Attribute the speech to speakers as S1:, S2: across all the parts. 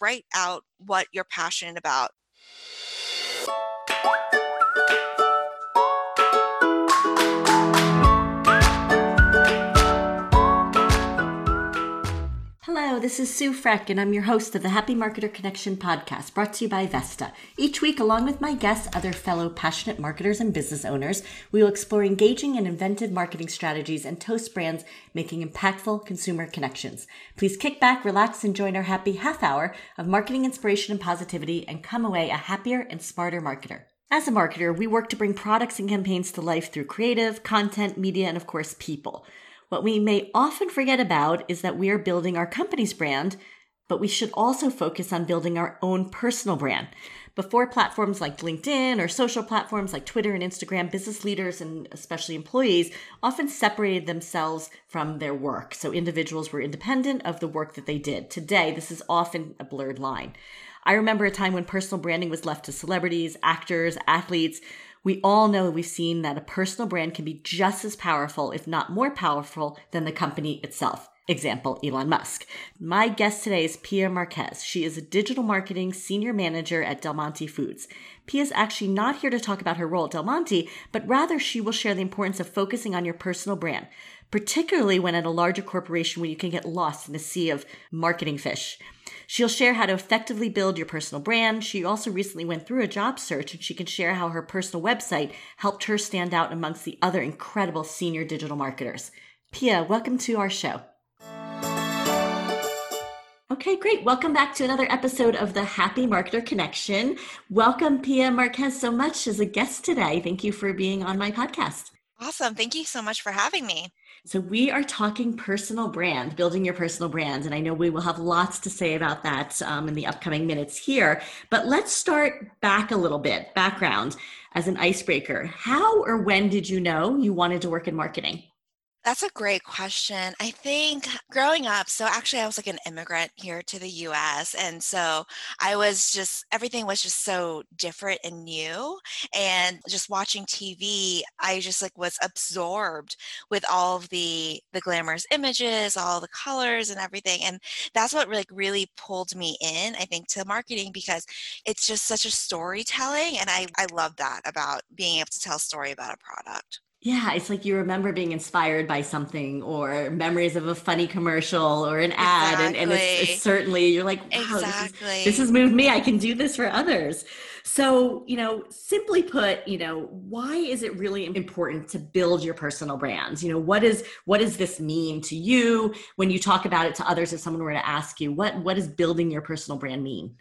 S1: write out what you're passionate about.
S2: This is Sue Freck, and I'm your host of the Happy Marketer Connection podcast, brought to you by Vesta. Each week, along with my guests, other fellow passionate marketers and business owners, we will explore engaging and inventive marketing strategies and toast brands making impactful consumer connections. Please kick back, relax, and join our happy half hour of marketing inspiration and positivity, and come away a happier and smarter marketer. As a marketer, we work to bring products and campaigns to life through creative, content, media, and of course, people. What we may often forget about is that we are building our company's brand, but we should also focus on building our own personal brand. Before platforms like LinkedIn or social platforms like Twitter and Instagram, business leaders and especially employees often separated themselves from their work. So individuals were independent of the work that they did. Today, this is often a blurred line. I remember a time when personal branding was left to celebrities, actors, athletes we all know we've seen that a personal brand can be just as powerful, if not more powerful, than the company itself. Example, Elon Musk. My guest today is Pia Marquez. She is a digital marketing senior manager at Del Monte Foods. Pia is actually not here to talk about her role at Del Monte, but rather she will share the importance of focusing on your personal brand, particularly when at a larger corporation where you can get lost in a sea of marketing fish. She'll share how to effectively build your personal brand. She also recently went through a job search and she can share how her personal website helped her stand out amongst the other incredible senior digital marketers. Pia, welcome to our show. Okay, great. Welcome back to another episode of the Happy Marketer Connection. Welcome, Pia Marquez, so much as a guest today. Thank you for being on my podcast.
S1: Awesome. Thank you so much for having me.
S2: So, we are talking personal brand, building your personal brand. And I know we will have lots to say about that um, in the upcoming minutes here. But let's start back a little bit background as an icebreaker. How or when did you know you wanted to work in marketing?
S1: That's a great question. I think growing up, so actually, I was like an immigrant here to the US. And so I was just, everything was just so different and new. And just watching TV, I just like was absorbed with all of the, the glamorous images, all the colors and everything. And that's what like really pulled me in, I think, to marketing because it's just such a storytelling. And I, I love that about being able to tell a story about a product.
S2: Yeah, it's like you remember being inspired by something or memories of a funny commercial or an ad. Exactly. And, and it's, it's, certainly, you're like, wow, exactly. this, is, this has moved me. I can do this for others. So, you know, simply put, you know, why is it really important to build your personal brands? You know, what is what does this mean to you when you talk about it to others if someone were to ask you, what what does building your personal brand mean?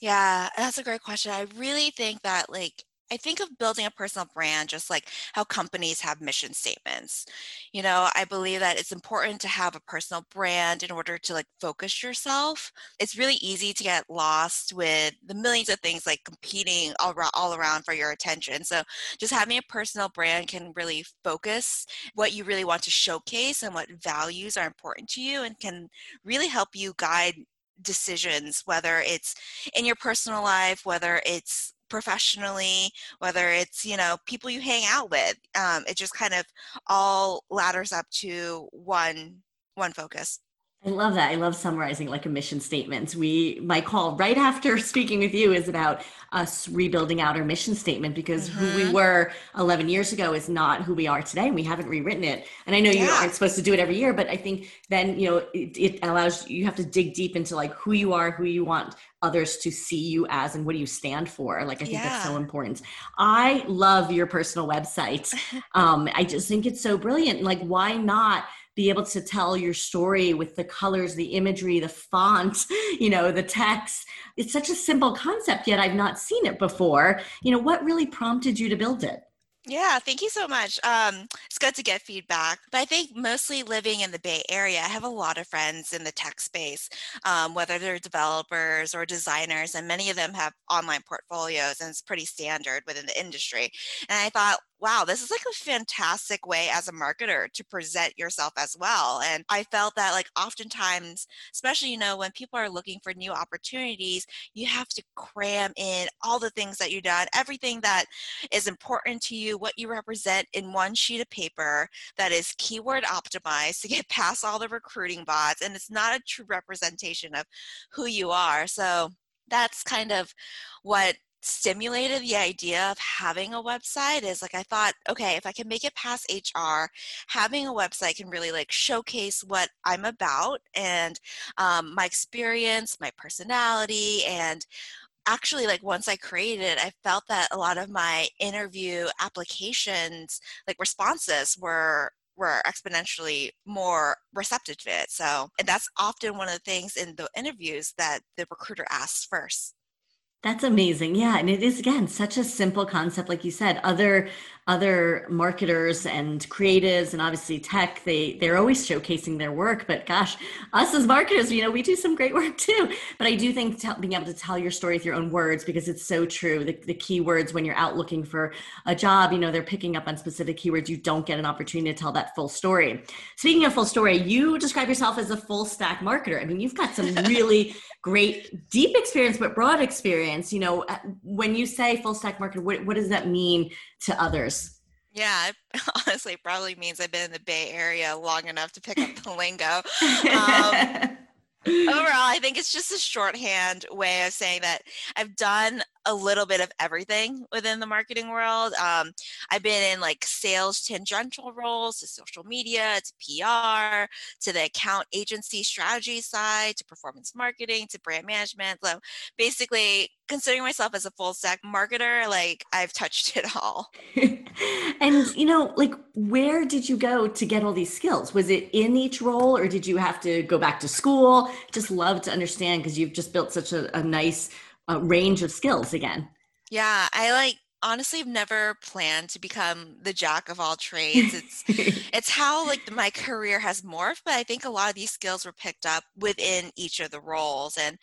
S1: Yeah, that's a great question. I really think that like I think of building a personal brand just like how companies have mission statements. You know, I believe that it's important to have a personal brand in order to like focus yourself. It's really easy to get lost with the millions of things like competing all around, all around for your attention. So just having a personal brand can really focus what you really want to showcase and what values are important to you and can really help you guide decisions whether it's in your personal life whether it's professionally, whether it's, you know, people you hang out with. Um, it just kind of all ladders up to one one focus.
S2: I love that. I love summarizing like a mission statement. We my call right after speaking with you is about us rebuilding out our mission statement because mm-hmm. who we mm-hmm. were 11 years ago is not who we are today and we haven't rewritten it. And I know you aren't supposed to do it every year, but I think then, you know, it, it allows you have to dig deep into like who you are, who you want others to see you as and what do you stand for like i think yeah. that's so important i love your personal website um, i just think it's so brilliant like why not be able to tell your story with the colors, the imagery, the font, you know, the text. It's such a simple concept, yet I've not seen it before. You know, what really prompted you to build it?
S1: Yeah, thank you so much. Um, it's good to get feedback. But I think mostly living in the Bay Area, I have a lot of friends in the tech space, um, whether they're developers or designers, and many of them have online portfolios, and it's pretty standard within the industry. And I thought, wow, this is like a fantastic way as a marketer to present yourself as well. And I felt that like oftentimes, especially, you know, when people are looking for new opportunities, you have to cram in all the things that you've done, everything that is important to you, what you represent in one sheet of paper that is keyword optimized to get past all the recruiting bots. And it's not a true representation of who you are. So that's kind of what stimulated the idea of having a website is like I thought, okay, if I can make it past HR, having a website can really like showcase what I'm about and um, my experience, my personality, and actually like once i created it i felt that a lot of my interview applications like responses were were exponentially more receptive to it so and that's often one of the things in the interviews that the recruiter asks first
S2: that's amazing. Yeah, and it is again such a simple concept like you said. Other other marketers and creatives and obviously tech they they're always showcasing their work but gosh us as marketers you know we do some great work too but i do think being able to tell your story with your own words because it's so true the, the keywords when you're out looking for a job you know they're picking up on specific keywords you don't get an opportunity to tell that full story speaking of full story you describe yourself as a full stack marketer i mean you've got some really great deep experience but broad experience you know when you say full stack marketer what, what does that mean to others?
S1: Yeah, it honestly probably means I've been in the Bay Area long enough to pick up the lingo. Um, overall, I think it's just a shorthand way of saying that I've done a little bit of everything within the marketing world. Um, I've been in like sales tangential roles to social media, to PR, to the account agency strategy side, to performance marketing, to brand management. So basically, considering myself as a full stack marketer, like I've touched it all.
S2: and you know, like where did you go to get all these skills? Was it in each role or did you have to go back to school? Just love to understand because you've just built such a, a nice uh, range of skills again.
S1: Yeah, I like honestly have never planned to become the jack of all trades it's it's how like my career has morphed but i think a lot of these skills were picked up within each of the roles and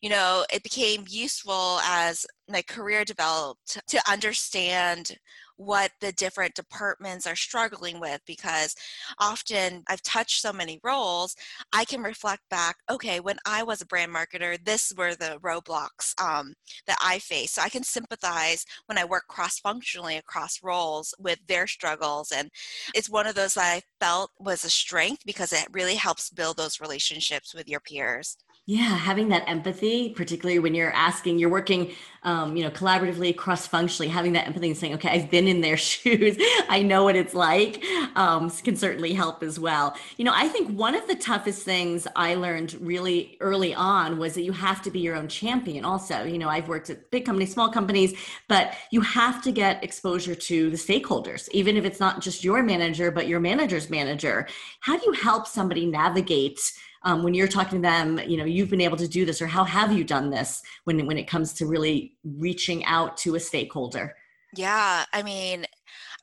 S1: you know it became useful as my career developed to understand what the different departments are struggling with because often I've touched so many roles, I can reflect back, okay, when I was a brand marketer, this were the roadblocks um, that I faced. So I can sympathize when I work cross functionally across roles with their struggles. And it's one of those that I felt was a strength because it really helps build those relationships with your peers.
S2: Yeah, having that empathy, particularly when you're asking, you're working, um, you know, collaboratively, cross-functionally, having that empathy and saying, "Okay, I've been in their shoes. I know what it's like," um, can certainly help as well. You know, I think one of the toughest things I learned really early on was that you have to be your own champion. Also, you know, I've worked at big companies, small companies, but you have to get exposure to the stakeholders, even if it's not just your manager, but your manager's manager. How do you help somebody navigate? Um, when you're talking to them you know you've been able to do this or how have you done this when when it comes to really reaching out to a stakeholder
S1: yeah i mean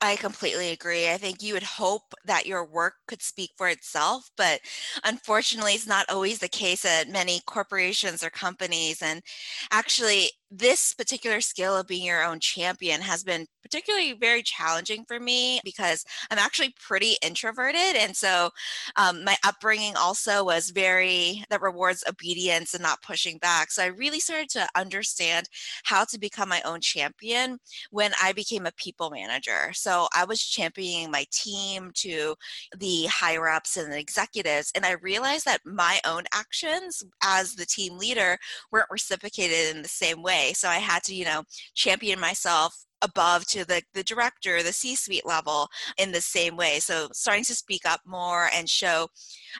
S1: I completely agree. I think you would hope that your work could speak for itself, but unfortunately, it's not always the case at many corporations or companies. And actually, this particular skill of being your own champion has been particularly very challenging for me because I'm actually pretty introverted. And so um, my upbringing also was very, that rewards obedience and not pushing back. So I really started to understand how to become my own champion when I became a people manager. So I was championing my team to the higher ups and the executives. And I realized that my own actions as the team leader weren't reciprocated in the same way way. So I had to, you know, champion myself above to the, the director, the C suite level in the same way. So starting to speak up more and show,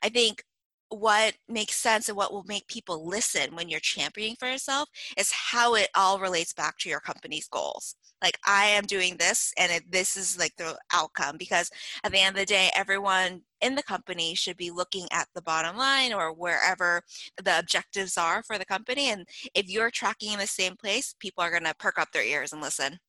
S1: I think what makes sense and what will make people listen when you're championing for yourself is how it all relates back to your company's goals. Like I am doing this and it, this is like the outcome because at the end of the day, everyone in the company should be looking at the bottom line or wherever the objectives are for the company. And if you're tracking in the same place, people are going to perk up their ears and listen.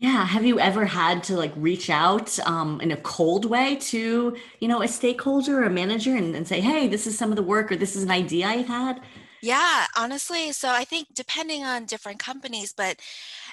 S2: Yeah. Have you ever had to like reach out um, in a cold way to, you know, a stakeholder or a manager and, and say, hey, this is some of the work or this is an idea I've had?
S1: Yeah, honestly, so I think depending on different companies, but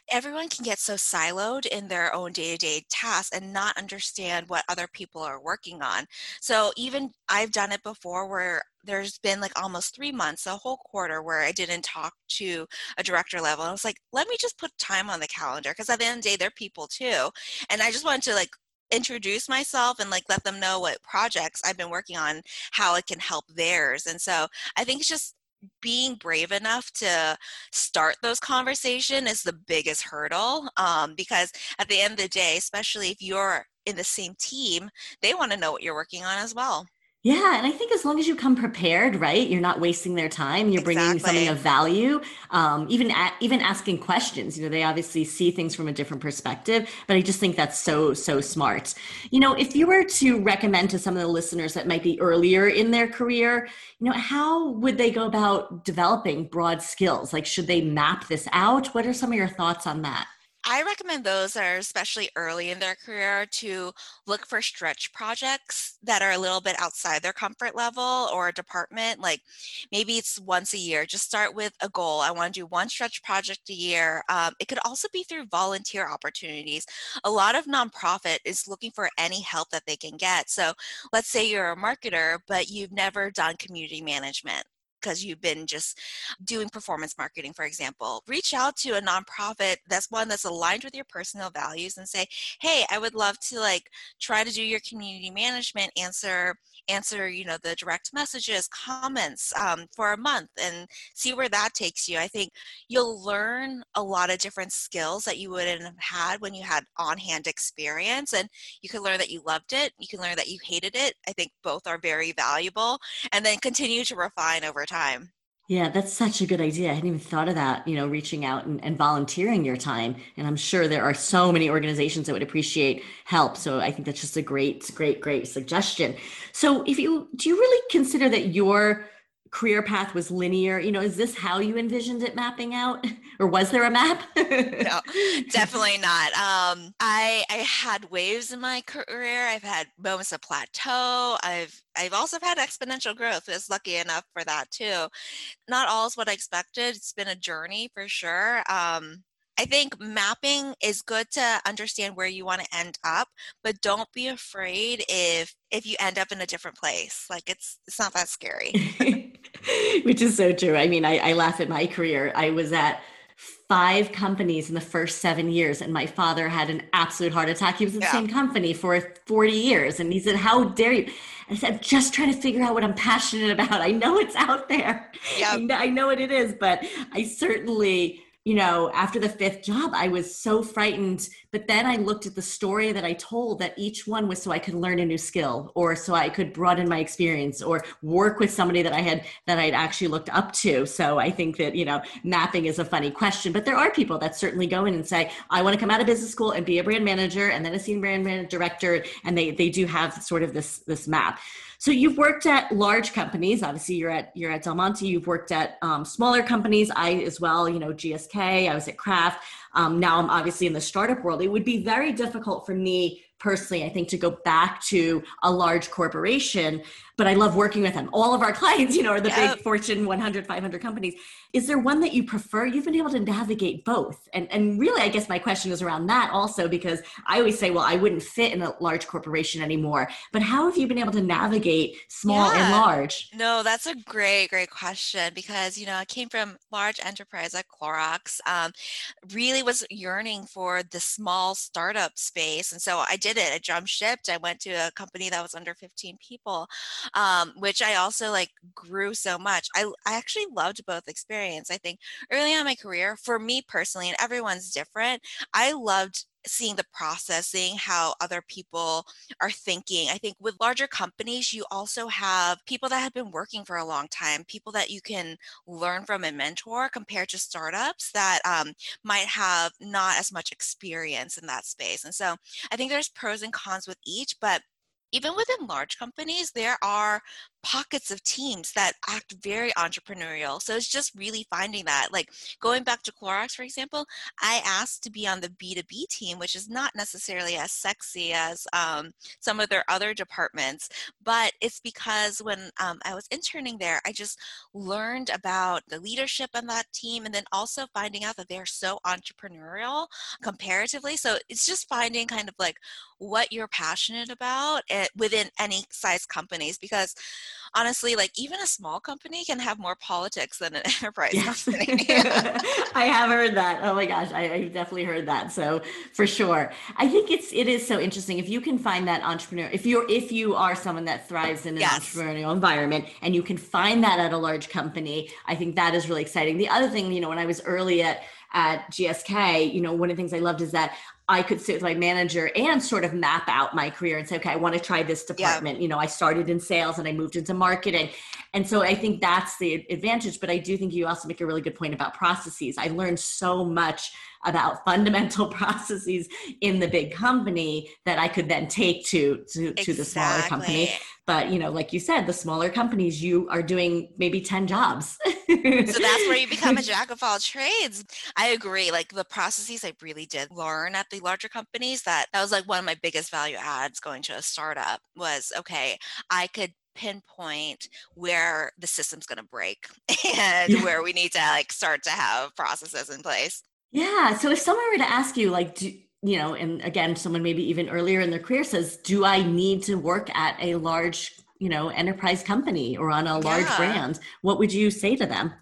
S1: everyone can get so siloed in their own day-to-day tasks and not understand what other people are working on. So even I've done it before where there's been like almost three months, a whole quarter where I didn't talk to a director level. And I was like, let me just put time on the calendar because at the end of the day, they're people too. And I just wanted to like introduce myself and like let them know what projects I've been working on, how it can help theirs. And so I think it's just being brave enough to start those conversation is the biggest hurdle um, because at the end of the day especially if you're in the same team they want to know what you're working on as well
S2: yeah, and I think as long as you come prepared, right, you're not wasting their time. You're bringing
S1: exactly.
S2: something of value. Um, even a, even asking questions. You know, they obviously see things from a different perspective. But I just think that's so so smart. You know, if you were to recommend to some of the listeners that might be earlier in their career, you know, how would they go about developing broad skills? Like, should they map this out? What are some of your thoughts on that?
S1: I recommend those that are especially early in their career to look for stretch projects that are a little bit outside their comfort level or department. Like maybe it's once a year. Just start with a goal. I want to do one stretch project a year. Um, it could also be through volunteer opportunities. A lot of nonprofit is looking for any help that they can get. So let's say you're a marketer, but you've never done community management because you've been just doing performance marketing, for example, reach out to a nonprofit that's one that's aligned with your personal values and say, hey, I would love to like try to do your community management, answer answer you know the direct messages comments um, for a month and see where that takes you. I think you'll learn a lot of different skills that you wouldn't have had when you had on-hand experience and you can learn that you loved it you can learn that you hated it. I think both are very valuable and then continue to refine over time
S2: yeah, that's such a good idea. I hadn't even thought of that, you know, reaching out and, and, volunteering your time. And I'm sure there are so many organizations that would appreciate help. So I think that's just a great, great, great suggestion. So if you do you really consider that your career path was linear? You know, is this how you envisioned it mapping out? Or was there a map?
S1: no, definitely not. Um, I I had waves in my career. I've had moments of plateau. I've I've also had exponential growth. I was lucky enough for that too. Not all is what I expected. It's been a journey for sure. Um, I think mapping is good to understand where you want to end up, but don't be afraid if if you end up in a different place. Like it's it's not that scary.
S2: Which is so true. I mean, I, I laugh at my career. I was at five companies in the first seven years, and my father had an absolute heart attack. He was in yeah. the same company for 40 years, and he said, How dare you? I said, I'm just trying to figure out what I'm passionate about. I know it's out there. Yeah. I know what it is, but I certainly you know, after the fifth job, I was so frightened. But then I looked at the story that I told that each one was so I could learn a new skill or so I could broaden my experience or work with somebody that I had that I'd actually looked up to. So I think that, you know, mapping is a funny question. But there are people that certainly go in and say, I want to come out of business school and be a brand manager and then a senior brand manager director. And they they do have sort of this this map. So you've worked at large companies. Obviously, you're at you're at Del Monte. You've worked at um, smaller companies. I as well. You know, GSK. I was at Kraft. Um, now I'm obviously in the startup world. It would be very difficult for me personally, I think, to go back to a large corporation. But I love working with them. All of our clients, you know, are the yep. big Fortune 100, 500 companies. Is there one that you prefer? You've been able to navigate both. And, and really, I guess my question is around that also, because I always say, well, I wouldn't fit in a large corporation anymore. But how have you been able to navigate small yeah. and large?
S1: No, that's a great, great question because, you know, I came from large enterprise like Clorox, um, really was yearning for the small startup space. And so I did did it. I jump shipped. I went to a company that was under 15 people, um, which I also like grew so much. I, I actually loved both experience. I think early on my career, for me personally, and everyone's different, I loved seeing the process, seeing how other people are thinking. I think with larger companies, you also have people that have been working for a long time, people that you can learn from and mentor compared to startups that um, might have not as much experience in that space. And so I think there's pros and cons with each, but even within large companies, there are pockets of teams that act very entrepreneurial. So it's just really finding that. Like going back to Clorox, for example, I asked to be on the B2B team, which is not necessarily as sexy as um, some of their other departments, but it's because when um, I was interning there, I just learned about the leadership on that team and then also finding out that they're so entrepreneurial comparatively. So it's just finding kind of like what you're passionate about eh, within any size companies because honestly like even a small company can have more politics than an enterprise yes. company
S2: i have heard that oh my gosh I, have definitely heard that so for sure i think it's it is so interesting if you can find that entrepreneur if you're if you are someone that thrives in an yes. entrepreneurial environment and you can find that at a large company i think that is really exciting the other thing you know when i was early at at GSK, you know, one of the things I loved is that I could sit with my manager and sort of map out my career and say, okay, I want to try this department. Yeah. You know, I started in sales and I moved into marketing. And so I think that's the advantage. But I do think you also make a really good point about processes. I learned so much about fundamental processes in the big company that I could then take to to, exactly. to the smaller company. But you know, like you said, the smaller companies, you are doing maybe 10 jobs. so
S1: that's where you become a jack of all trades. I agree. Like the processes I really did learn at the larger companies that that was like one of my biggest value adds going to a startup was okay, I could pinpoint where the system's going to break and yeah. where we need to like start to have processes in place.
S2: Yeah. So if someone were to ask you, like, do, you know, and again, someone maybe even earlier in their career says, do I need to work at a large, you know, enterprise company or on a large yeah. brand? What would you say to them?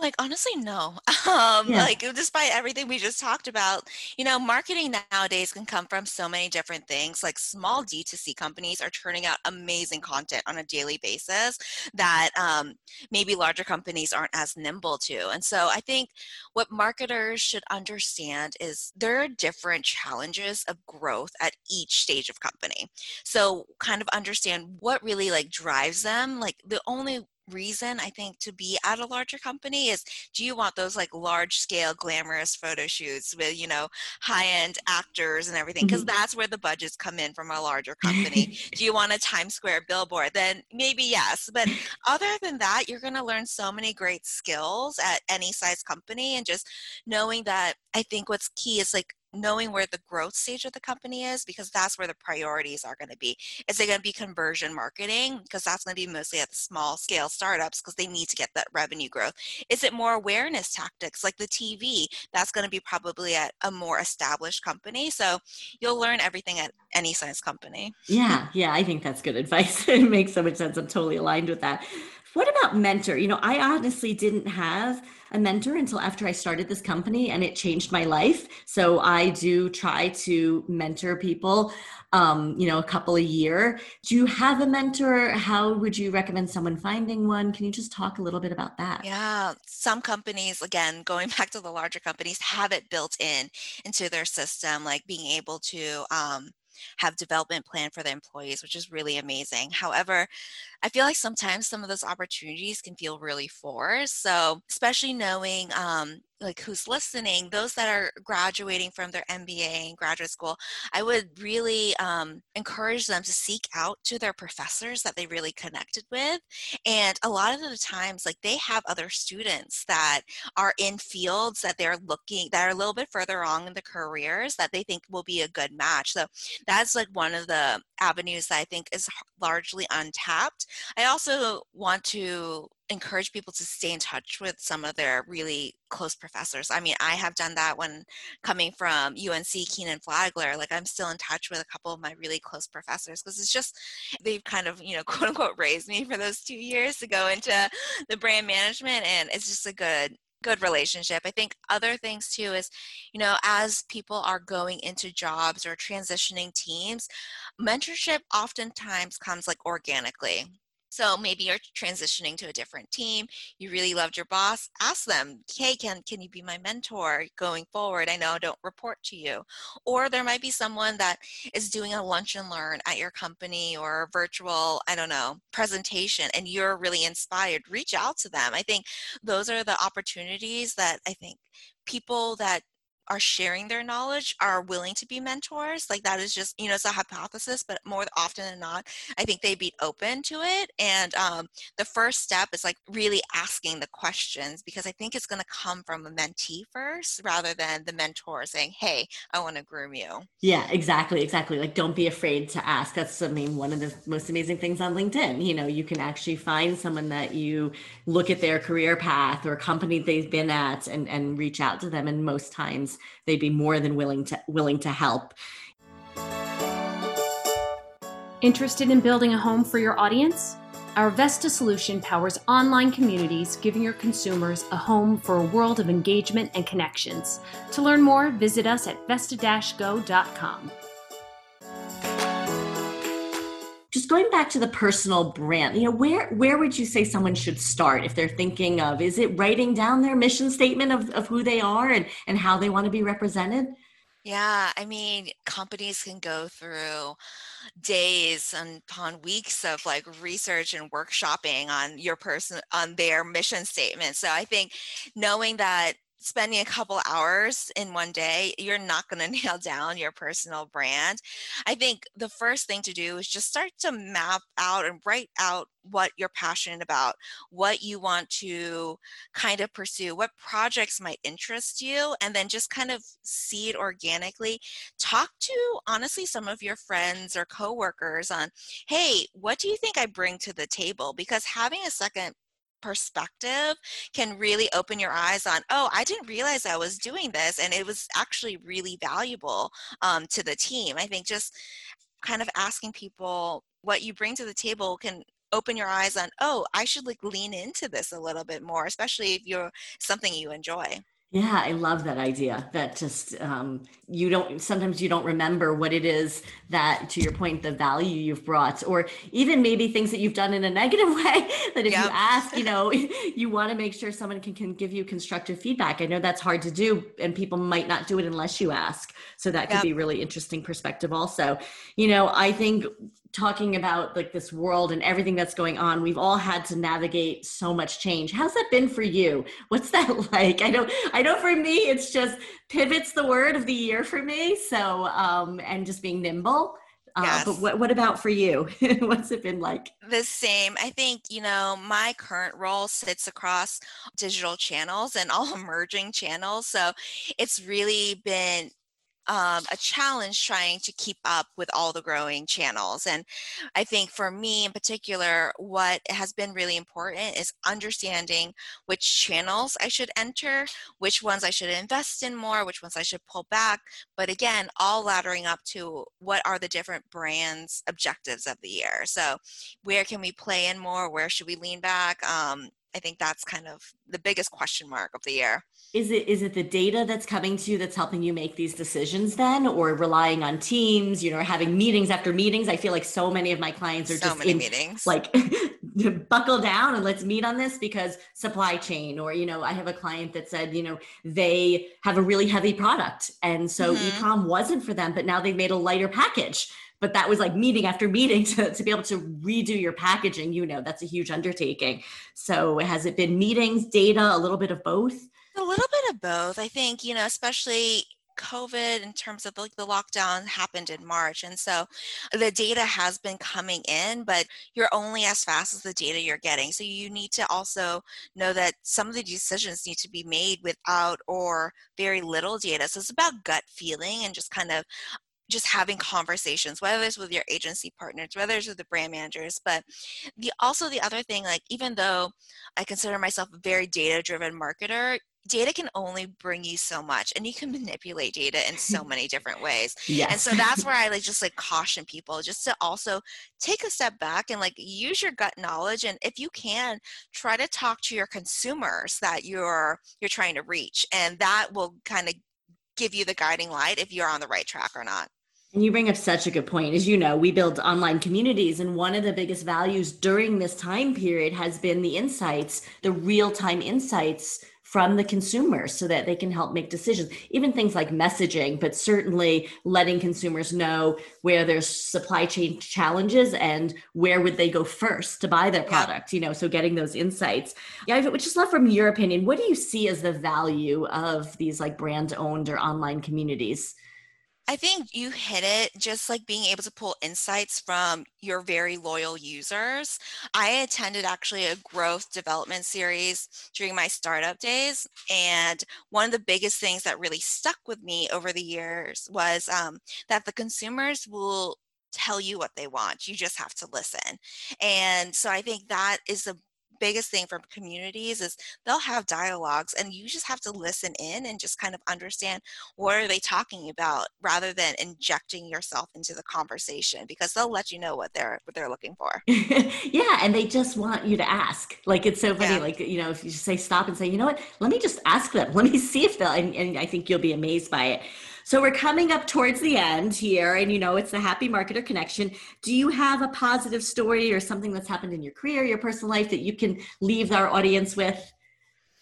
S1: Like honestly no um yeah. like despite everything we just talked about you know marketing nowadays can come from so many different things like small d2c companies are turning out amazing content on a daily basis that um, maybe larger companies aren't as nimble to and so i think what marketers should understand is there are different challenges of growth at each stage of company so kind of understand what really like drives them like the only reason I think to be at a larger company is do you want those like large scale glamorous photo shoots with you know high end actors and everything? Because mm-hmm. that's where the budgets come in from a larger company. Do you want a Times Square billboard? Then maybe yes but other than that you're going to learn so many great skills at any size company and just knowing that I think what's key is like knowing where the growth stage of the company is because that's where the priorities are going to be. Is it going to be conversion marketing because that's going to be mostly at the small scale startups because they need to get that revenue growth? Is it more awareness tactics like the TV? That's going to be probably at a more established company. So you'll learn everything at any size company.
S2: Yeah, yeah, I think that's good advice. it makes so much sense. I'm totally aligned with that. What about mentor? You know, I honestly didn't have a mentor until after I started this company and it changed my life. So I do try to mentor people, um, you know, a couple a year. Do you have a mentor? How would you recommend someone finding one? Can you just talk a little bit about that?
S1: Yeah, some companies, again, going back to the larger companies, have it built in into their system, like being able to um, have development plan for the employees, which is really amazing. However, I feel like sometimes some of those opportunities can feel really forced. So, especially knowing um, like who's listening, those that are graduating from their MBA and graduate school, I would really um, encourage them to seek out to their professors that they really connected with. And a lot of the times, like they have other students that are in fields that they're looking that are a little bit further along in the careers that they think will be a good match. So that's like one of the avenues that I think is largely untapped. I also want to encourage people to stay in touch with some of their really close professors. I mean, I have done that when coming from UNC Kenan Flagler. Like, I'm still in touch with a couple of my really close professors because it's just they've kind of, you know, quote unquote raised me for those two years to go into the brand management, and it's just a good good relationship. I think other things too is, you know, as people are going into jobs or transitioning teams, mentorship oftentimes comes like organically. So maybe you're transitioning to a different team. You really loved your boss. Ask them, hey, can, can you be my mentor going forward? I know I don't report to you. Or there might be someone that is doing a lunch and learn at your company or a virtual, I don't know, presentation, and you're really inspired. Reach out to them. I think those are the opportunities that I think people that are sharing their knowledge are willing to be mentors. Like that is just, you know, it's a hypothesis, but more often than not, I think they'd be open to it. And um, the first step is like really asking the questions because I think it's going to come from a mentee first rather than the mentor saying, hey, I want to groom you.
S2: Yeah, exactly. Exactly. Like don't be afraid to ask. That's, I mean, one of the most amazing things on LinkedIn. You know, you can actually find someone that you look at their career path or company they've been at and, and reach out to them. And most times they'd be more than willing to willing to help.
S3: Interested in building a home for your audience? Our Vesta solution powers online communities, giving your consumers a home for a world of engagement and connections. To learn more, visit us at vesta-go.com.
S2: just going back to the personal brand you know where where would you say someone should start if they're thinking of is it writing down their mission statement of, of who they are and and how they want to be represented?
S1: Yeah i mean companies can go through days and upon weeks of like research and workshopping on your person on their mission statement. So i think knowing that spending a couple hours in one day, you're not going to nail down your personal brand. I think the first thing to do is just start to map out and write out what you're passionate about, what you want to kind of pursue, what projects might interest you, and then just kind of seed organically. Talk to honestly some of your friends or coworkers on, hey, what do you think I bring to the table? Because having a second perspective can really open your eyes on oh i didn't realize i was doing this and it was actually really valuable um, to the team. I think just kind of asking people what you bring to the table can open your eyes on oh i should like lean into this a little bit more especially if you're something you enjoy
S2: yeah, I love that idea. That just um, you don't sometimes you don't remember what it is that, to your point, the value you've brought, or even maybe things that you've done in a negative way. That if yep. you ask, you know, you want to make sure someone can can give you constructive feedback. I know that's hard to do, and people might not do it unless you ask. So that could yep. be really interesting perspective. Also, you know, I think talking about like this world and everything that's going on we've all had to navigate so much change. How's that been for you? What's that like? I know i know for me it's just pivots the word of the year for me so um and just being nimble. Uh, yes. but what, what about for you? What's it been like?
S1: The same. I think you know my current role sits across digital channels and all emerging channels so it's really been um, a challenge trying to keep up with all the growing channels. And I think for me in particular, what has been really important is understanding which channels I should enter, which ones I should invest in more, which ones I should pull back. But again, all laddering up to what are the different brands' objectives of the year. So where can we play in more? Where should we lean back? Um, I think that's kind of the biggest question mark of the year.
S2: Is it is it the data that's coming to you that's helping you make these decisions then or relying on teams, you know, having meetings after meetings? I feel like so many of my clients are
S1: so
S2: just
S1: many
S2: in,
S1: meetings.
S2: like buckle down and let's meet on this because supply chain or you know, I have a client that said, you know, they have a really heavy product and so mm-hmm. ecom wasn't for them, but now they've made a lighter package but that was like meeting after meeting to, to be able to redo your packaging you know that's a huge undertaking so has it been meetings data a little bit of both
S1: a little bit of both i think you know especially COVID in terms of like the lockdown happened in March. And so the data has been coming in, but you're only as fast as the data you're getting. So you need to also know that some of the decisions need to be made without or very little data. So it's about gut feeling and just kind of just having conversations whether it's with your agency partners whether it's with the brand managers but the also the other thing like even though i consider myself a very data driven marketer data can only bring you so much and you can manipulate data in so many different ways yes. and so that's where i like just like caution people just to also take a step back and like use your gut knowledge and if you can try to talk to your consumers that you're you're trying to reach and that will kind of give you the guiding light if you're on the right track or not
S2: and you bring up such a good point. As you know, we build online communities, and one of the biggest values during this time period has been the insights, the real time insights from the consumers so that they can help make decisions. Even things like messaging but certainly letting consumers know where there's supply chain challenges and where would they go first to buy their product you know so getting those insights. Yeah i would just love from your opinion what do you see as the value of these like brand owned or online communities
S1: I think you hit it just like being able to pull insights from your very loyal users. I attended actually a growth development series during my startup days. And one of the biggest things that really stuck with me over the years was um, that the consumers will tell you what they want. You just have to listen. And so I think that is a biggest thing from communities is they'll have dialogues and you just have to listen in and just kind of understand what are they talking about rather than injecting yourself into the conversation because they'll let you know what they're what they're looking for.
S2: Yeah and they just want you to ask. Like it's so funny yeah. like you know if you say stop and say you know what? Let me just ask them. Let me see if they'll and, and i think you'll be amazed by it so we're coming up towards the end here, and you know, it's the Happy Marketer Connection. Do you have a positive story or something that's happened in your career, your personal life that you can leave our audience with?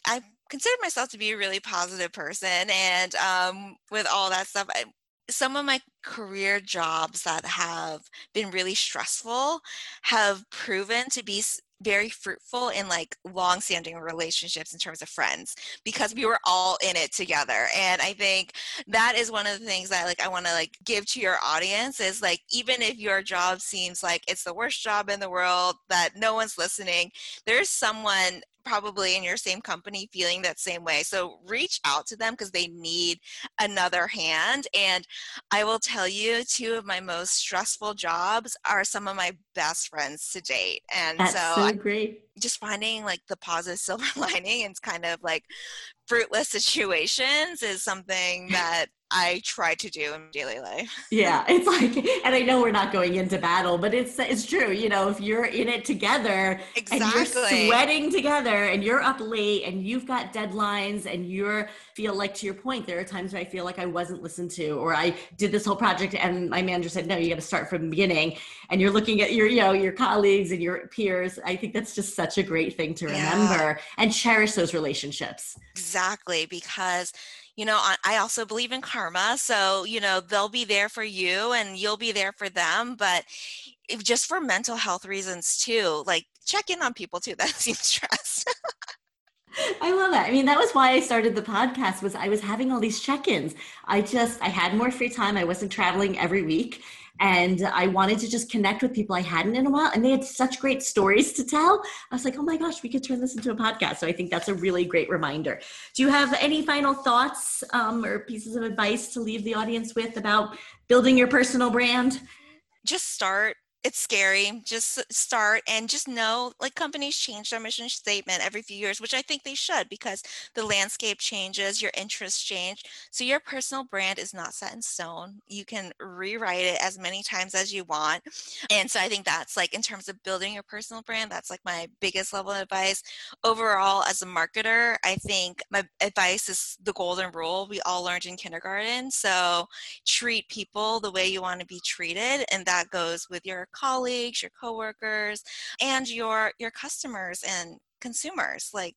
S1: I consider myself to be a really positive person, and um, with all that stuff, I, some of my career jobs that have been really stressful have proven to be very fruitful in like long standing relationships in terms of friends because we were all in it together and i think that is one of the things that like i want to like give to your audience is like even if your job seems like it's the worst job in the world that no one's listening there's someone probably in your same company feeling that same way. So reach out to them because they need another hand. And I will tell you, two of my most stressful jobs are some of my best friends to date. And
S2: That's
S1: so,
S2: so I, great.
S1: Just finding like the positive silver lining and kind of like fruitless situations is something that I try to do in daily life.
S2: yeah, it's like, and I know we're not going into battle, but it's it's true. You know, if you're in it together exactly. and you're sweating together, and you're up late, and you've got deadlines, and you're feel like to your point, there are times where I feel like I wasn't listened to, or I did this whole project, and my manager said, "No, you got to start from the beginning." And you're looking at your, you know, your colleagues and your peers. I think that's just such a great thing to remember yeah. and cherish those relationships.
S1: Exactly, because you know, I also believe in karma. So, you know, they'll be there for you and you'll be there for them. But if, just for mental health reasons too, like check in on people too that seem stressed.
S2: I love that. I mean, that was why I started the podcast was I was having all these check-ins. I just I had more free time. I wasn't traveling every week and I wanted to just connect with people I hadn't in a while. And they had such great stories to tell. I was like, oh my gosh, we could turn this into a podcast. So I think that's a really great reminder. Do you have any final thoughts um, or pieces of advice to leave the audience with about building your personal brand?
S1: Just start it's scary just start and just know like companies change their mission statement every few years which i think they should because the landscape changes your interests change so your personal brand is not set in stone you can rewrite it as many times as you want and so i think that's like in terms of building your personal brand that's like my biggest level of advice. Overall as a marketer i think my advice is the golden rule we all learned in kindergarten so treat people the way you want to be treated and that goes with your colleagues, your coworkers, and your your customers and consumers. Like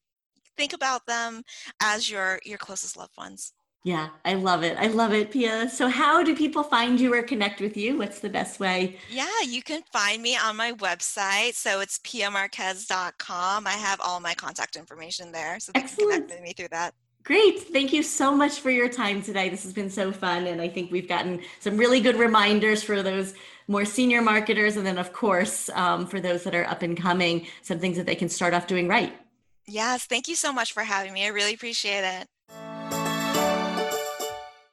S1: think about them as your your closest loved ones.
S2: Yeah, I love it. I love it, Pia. So, how do people find you or connect with you? What's the best way?
S1: Yeah, you can find me on my website. So, it's piamarquez.com. I have all my contact information there. So, Excellent. can connect with me through that.
S2: Great. Thank you so much for your time today. This has been so fun. And I think we've gotten some really good reminders for those more senior marketers. And then, of course, um, for those that are up and coming, some things that they can start off doing right.
S1: Yes. Thank you so much for having me. I really appreciate it.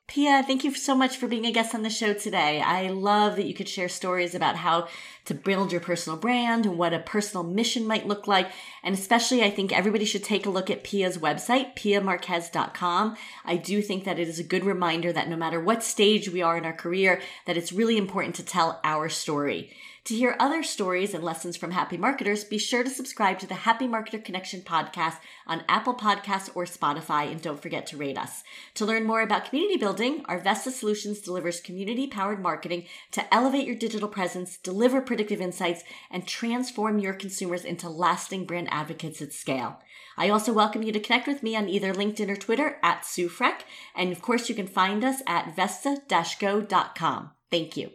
S2: Pia, thank you so much for being a guest on the show today. I love that you could share stories about how to build your personal brand and what a personal mission might look like. And especially, I think everybody should take a look at Pia's website, piamarquez.com. I do think that it is a good reminder that no matter what stage we are in our career, that it's really important to tell our story. To hear other stories and lessons from happy marketers, be sure to subscribe to the Happy Marketer Connection podcast on Apple Podcasts or Spotify, and don't forget to rate us. To learn more about community building, our Vesta Solutions delivers community powered marketing to elevate your digital presence, deliver predictive insights and transform your consumers into lasting brand advocates at scale. I also welcome you to connect with me on either LinkedIn or Twitter at Sue Freck. And of course, you can find us at vesta-go.com. Thank you.